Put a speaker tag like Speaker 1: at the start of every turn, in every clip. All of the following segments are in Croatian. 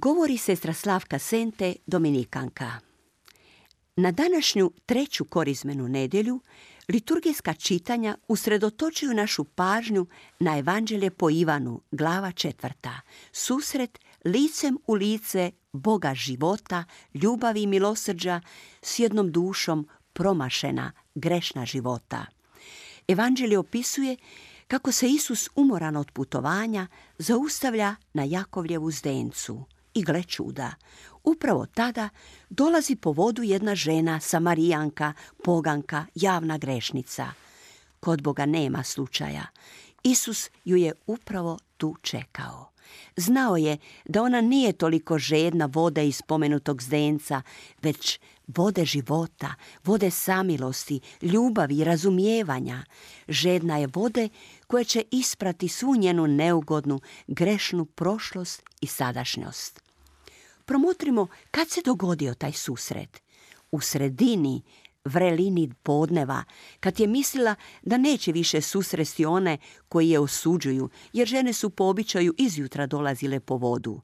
Speaker 1: Govori sestra Slavka Sente, Dominikanka. Na današnju treću korizmenu nedjelju liturgijska čitanja usredotočuju našu pažnju na evanđelje po Ivanu, glava četvrta, susret licem u lice Boga života, ljubavi i milosrđa s jednom dušom promašena, grešna života. Evanđelje opisuje kako se Isus umoran od putovanja zaustavlja na Jakovljevu zdencu – i gle čuda, upravo tada dolazi po vodu jedna žena, samarijanka, poganka, javna grešnica. Kod Boga nema slučaja. Isus ju je upravo tu čekao. Znao je da ona nije toliko žedna vode iz spomenutog zdenca, već vode života, vode samilosti, ljubavi i razumijevanja. Žedna je vode koja će isprati svu njenu neugodnu, grešnu prošlost i sadašnjost. Promotrimo kad se dogodio taj susret. U sredini vrelini podneva, kad je mislila da neće više susresti one koji je osuđuju, jer žene su po običaju izjutra dolazile po vodu.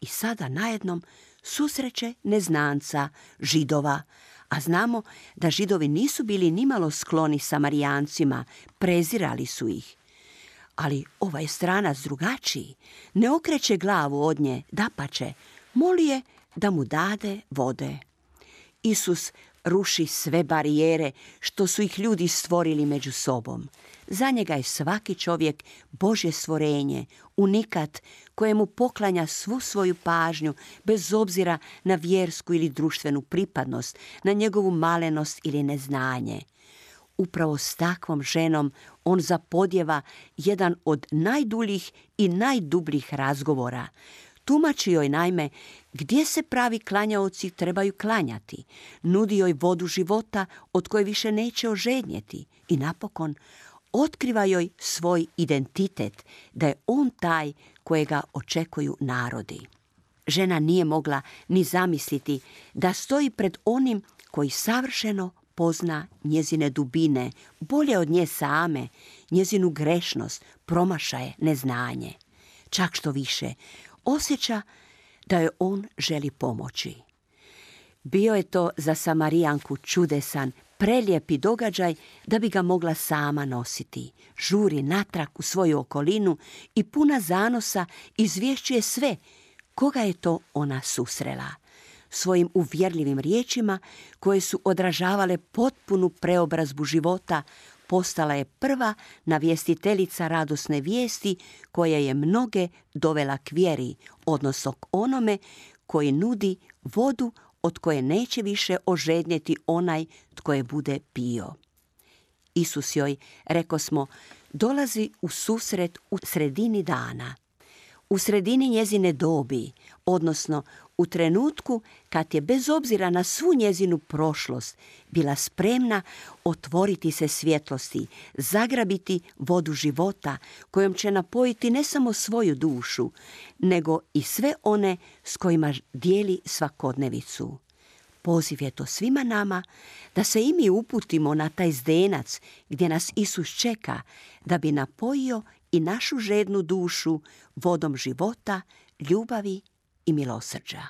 Speaker 1: I sada najednom susreće neznanca, židova, a znamo da židovi nisu bili nimalo skloni samarijancima, prezirali su ih. Ali ovaj stranac drugačiji, ne okreće glavu od nje, dapače, moli je da mu dade vode. Isus ruši sve barijere što su ih ljudi stvorili među sobom. Za njega je svaki čovjek Božje stvorenje, unikat kojemu poklanja svu svoju pažnju bez obzira na vjersku ili društvenu pripadnost, na njegovu malenost ili neznanje. Upravo s takvom ženom on zapodjeva jedan od najduljih i najdubljih razgovora. Tumači joj naime gdje se pravi klanjaoci trebaju klanjati, nudi joj vodu života od koje više neće ožednjeti i napokon otkriva joj svoj identitet, da je on taj kojega očekuju narodi. Žena nije mogla ni zamisliti da stoji pred onim koji savršeno pozna njezine dubine, bolje od nje same, njezinu grešnost, promašaje, neznanje. Čak što više, osjeća da joj on želi pomoći. Bio je to za Samarijanku čudesan, prelijepi događaj da bi ga mogla sama nositi. Žuri natrag u svoju okolinu i puna zanosa izvješćuje sve koga je to ona susrela. Svojim uvjerljivim riječima koje su odražavale potpunu preobrazbu života, postala je prva navjestiteljica radosne vijesti koja je mnoge dovela k vjeri, odnosno k onome koji nudi vodu od koje neće više ožednjeti onaj tko je bude pio. Isus joj, reko smo, dolazi u susret u sredini dana, u sredini njezine dobi, odnosno u trenutku kad je bez obzira na svu njezinu prošlost bila spremna otvoriti se svjetlosti, zagrabiti vodu života kojom će napojiti ne samo svoju dušu, nego i sve one s kojima dijeli svakodnevicu. Poziv je to svima nama da se i mi uputimo na taj zdenac gdje nas Isus čeka da bi napojio i našu žednu dušu vodom života, ljubavi i milosrđa.